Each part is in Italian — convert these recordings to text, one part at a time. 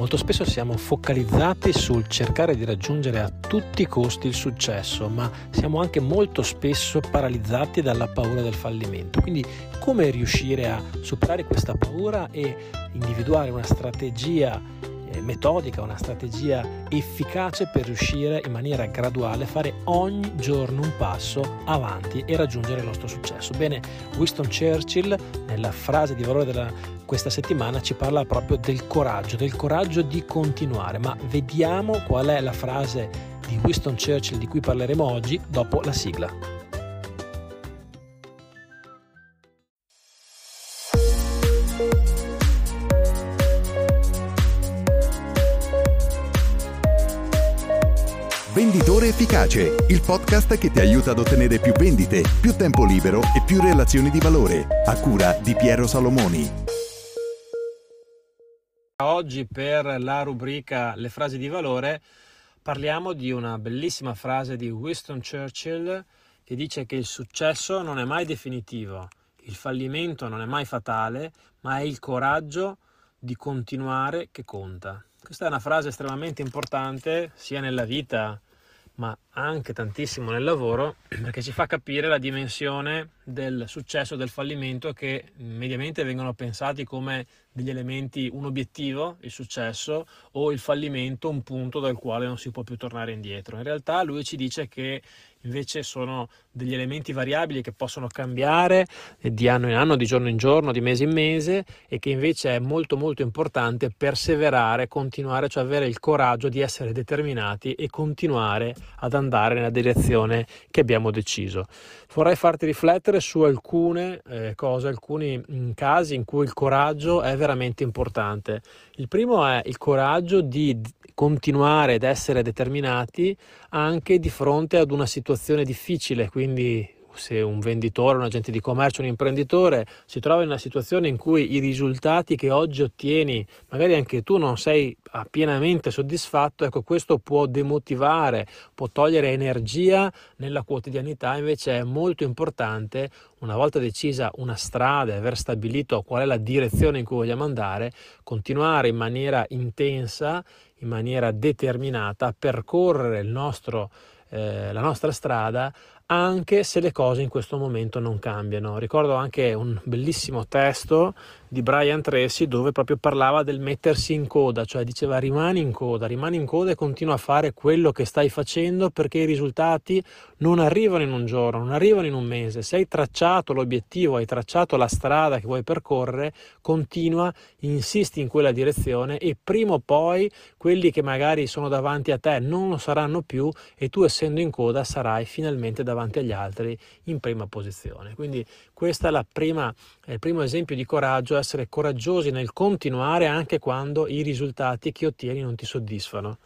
Molto spesso siamo focalizzati sul cercare di raggiungere a tutti i costi il successo, ma siamo anche molto spesso paralizzati dalla paura del fallimento. Quindi come riuscire a superare questa paura e individuare una strategia metodica, una strategia efficace per riuscire in maniera graduale a fare ogni giorno un passo avanti e raggiungere il nostro successo. Bene, Winston Churchill nella frase di valore della questa settimana ci parla proprio del coraggio, del coraggio di continuare, ma vediamo qual è la frase di Winston Churchill di cui parleremo oggi dopo la sigla. Venditore Efficace, il podcast che ti aiuta ad ottenere più vendite, più tempo libero e più relazioni di valore, a cura di Piero Salomoni. Oggi per la rubrica Le frasi di valore parliamo di una bellissima frase di Winston Churchill che dice che il successo non è mai definitivo, il fallimento non è mai fatale, ma è il coraggio di continuare che conta. Questa è una frase estremamente importante sia nella vita ma anche tantissimo nel lavoro perché ci fa capire la dimensione del successo e del fallimento che mediamente vengono pensati come degli elementi, un obiettivo, il successo, o il fallimento, un punto dal quale non si può più tornare indietro. In realtà lui ci dice che invece sono degli elementi variabili che possono cambiare di anno in anno, di giorno in giorno, di mese in mese e che invece è molto molto importante perseverare, continuare, cioè avere il coraggio di essere determinati e continuare ad andare nella direzione che abbiamo deciso. Vorrei farti riflettere su alcune eh, cose, alcuni mh, mm, casi in cui il coraggio è veramente importante. Il primo è il coraggio di continuare ad essere determinati anche di fronte ad una situazione difficile, quindi se un venditore, un agente di commercio, un imprenditore si trova in una situazione in cui i risultati che oggi ottieni, magari anche tu non sei pienamente soddisfatto, ecco questo può demotivare, può togliere energia nella quotidianità, invece è molto importante una volta decisa una strada aver stabilito qual è la direzione in cui vogliamo andare, continuare in maniera intensa, in maniera determinata a percorrere nostro eh, la nostra strada anche se le cose in questo momento non cambiano. Ricordo anche un bellissimo testo di Brian Tracy dove proprio parlava del mettersi in coda, cioè diceva rimani in coda, rimani in coda e continua a fare quello che stai facendo perché i risultati non arrivano in un giorno, non arrivano in un mese. Se hai tracciato l'obiettivo, hai tracciato la strada che vuoi percorrere, continua, insisti in quella direzione e prima o poi quelli che magari sono davanti a te non lo saranno più e tu essendo in coda sarai finalmente davanti davanti agli altri in prima posizione. Quindi questo è, prima, è il primo esempio di coraggio, essere coraggiosi nel continuare anche quando i risultati che ottieni non ti soddisfano.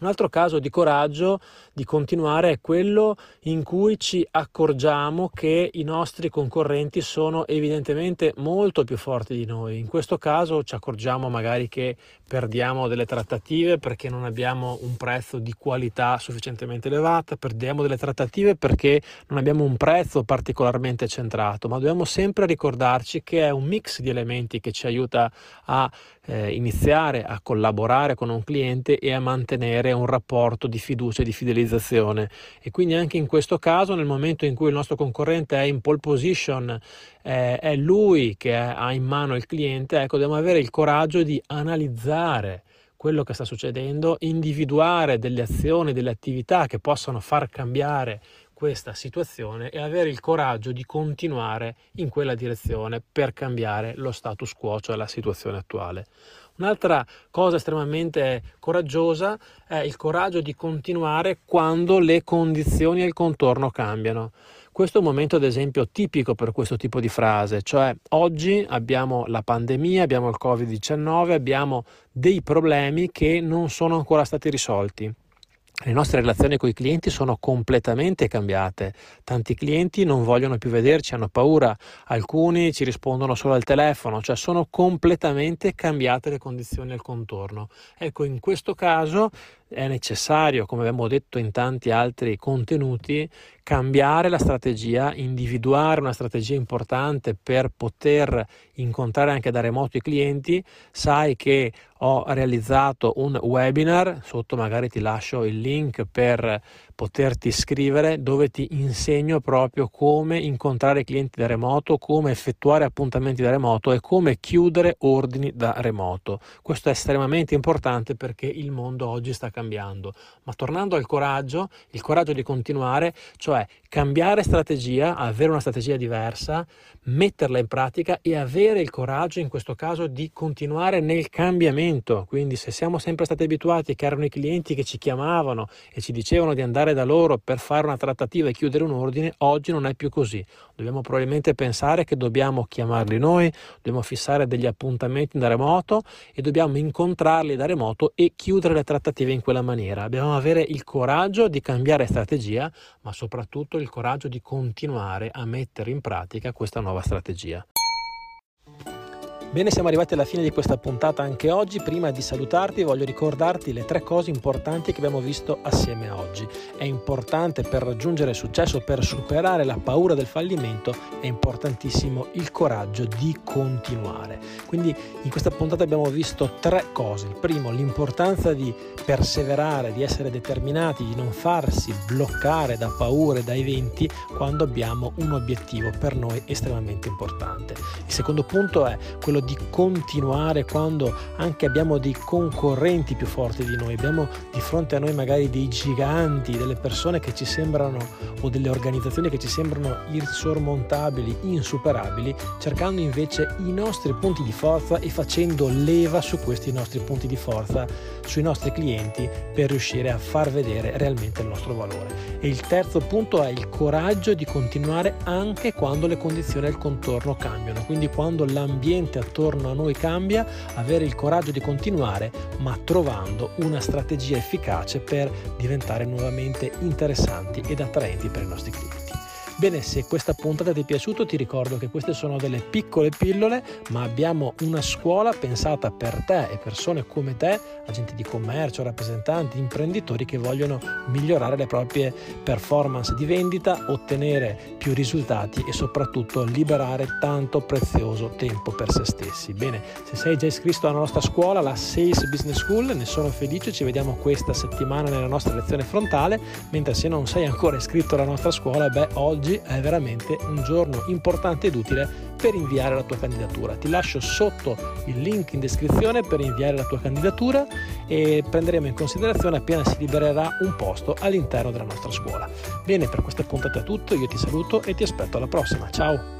Un altro caso di coraggio di continuare è quello in cui ci accorgiamo che i nostri concorrenti sono evidentemente molto più forti di noi. In questo caso ci accorgiamo magari che perdiamo delle trattative perché non abbiamo un prezzo di qualità sufficientemente elevata, perdiamo delle trattative perché non abbiamo un prezzo particolarmente centrato, ma dobbiamo sempre ricordarci che è un mix di elementi che ci aiuta a eh, iniziare a collaborare con un cliente e a mantenere un rapporto di fiducia e di fidelizzazione. E quindi anche in questo caso, nel momento in cui il nostro concorrente è in pole position, eh, è lui che ha in mano il cliente, ecco, dobbiamo avere il coraggio di analizzare quello che sta succedendo, individuare delle azioni, delle attività che possano far cambiare questa situazione e avere il coraggio di continuare in quella direzione per cambiare lo status quo, cioè la situazione attuale. Un'altra cosa estremamente coraggiosa è il coraggio di continuare quando le condizioni e il contorno cambiano. Questo è un momento ad esempio tipico per questo tipo di frase, cioè oggi abbiamo la pandemia, abbiamo il Covid-19, abbiamo dei problemi che non sono ancora stati risolti le nostre relazioni con i clienti sono completamente cambiate. Tanti clienti non vogliono più vederci, hanno paura, alcuni ci rispondono solo al telefono, cioè sono completamente cambiate le condizioni al contorno. Ecco, in questo caso è necessario, come abbiamo detto in tanti altri contenuti, cambiare la strategia, individuare una strategia importante per poter incontrare anche da remoto i clienti, sai che ho realizzato un webinar, sotto magari ti lascio il link per poterti iscrivere dove ti insegno proprio come incontrare clienti da remoto, come effettuare appuntamenti da remoto e come chiudere ordini da remoto. Questo è estremamente importante perché il mondo oggi sta cambiando. Ma tornando al coraggio, il coraggio di continuare, cioè cambiare strategia, avere una strategia diversa, metterla in pratica e avere il coraggio in questo caso di continuare nel cambiamento. Quindi se siamo sempre stati abituati che erano i clienti che ci chiamavano e ci dicevano di andare da loro per fare una trattativa e chiudere un ordine, oggi non è più così. Dobbiamo probabilmente pensare che dobbiamo chiamarli noi, dobbiamo fissare degli appuntamenti da remoto e dobbiamo incontrarli da remoto e chiudere le trattative in quella maniera. Dobbiamo avere il coraggio di cambiare strategia, ma soprattutto il coraggio di continuare a mettere in pratica questa nuova strategia. Bene, siamo arrivati alla fine di questa puntata anche oggi. Prima di salutarti voglio ricordarti le tre cose importanti che abbiamo visto assieme oggi. È importante per raggiungere successo, per superare la paura del fallimento, è importantissimo il coraggio di continuare. Quindi in questa puntata abbiamo visto tre cose. Il primo, l'importanza di perseverare, di essere determinati, di non farsi bloccare da paure, da eventi quando abbiamo un obiettivo per noi estremamente importante. Il secondo punto è quello di continuare quando anche abbiamo dei concorrenti più forti di noi, abbiamo di fronte a noi magari dei giganti, delle persone che ci sembrano o delle organizzazioni che ci sembrano insormontabili, insuperabili, cercando invece i nostri punti di forza e facendo leva su questi nostri punti di forza, sui nostri clienti per riuscire a far vedere realmente il nostro valore. E il terzo punto è il coraggio di continuare anche quando le condizioni al contorno cambiano, quindi quando l'ambiente attorno a noi cambia, avere il coraggio di continuare, ma trovando una strategia efficace per diventare nuovamente interessanti ed attraenti per i nostri clienti. Bene, se questa puntata ti è piaciuta ti ricordo che queste sono delle piccole pillole, ma abbiamo una scuola pensata per te e persone come te, agenti di commercio, rappresentanti, imprenditori che vogliono migliorare le proprie performance di vendita, ottenere più risultati e soprattutto liberare tanto prezioso tempo per se stessi. Bene, se sei già iscritto alla nostra scuola, la Sales Business School, ne sono felice, ci vediamo questa settimana nella nostra lezione frontale, mentre se non sei ancora iscritto alla nostra scuola, beh, oggi oggi è veramente un giorno importante ed utile per inviare la tua candidatura. Ti lascio sotto il link in descrizione per inviare la tua candidatura e prenderemo in considerazione appena si libererà un posto all'interno della nostra scuola. Bene, per questa puntata è tutto, io ti saluto e ti aspetto alla prossima. Ciao!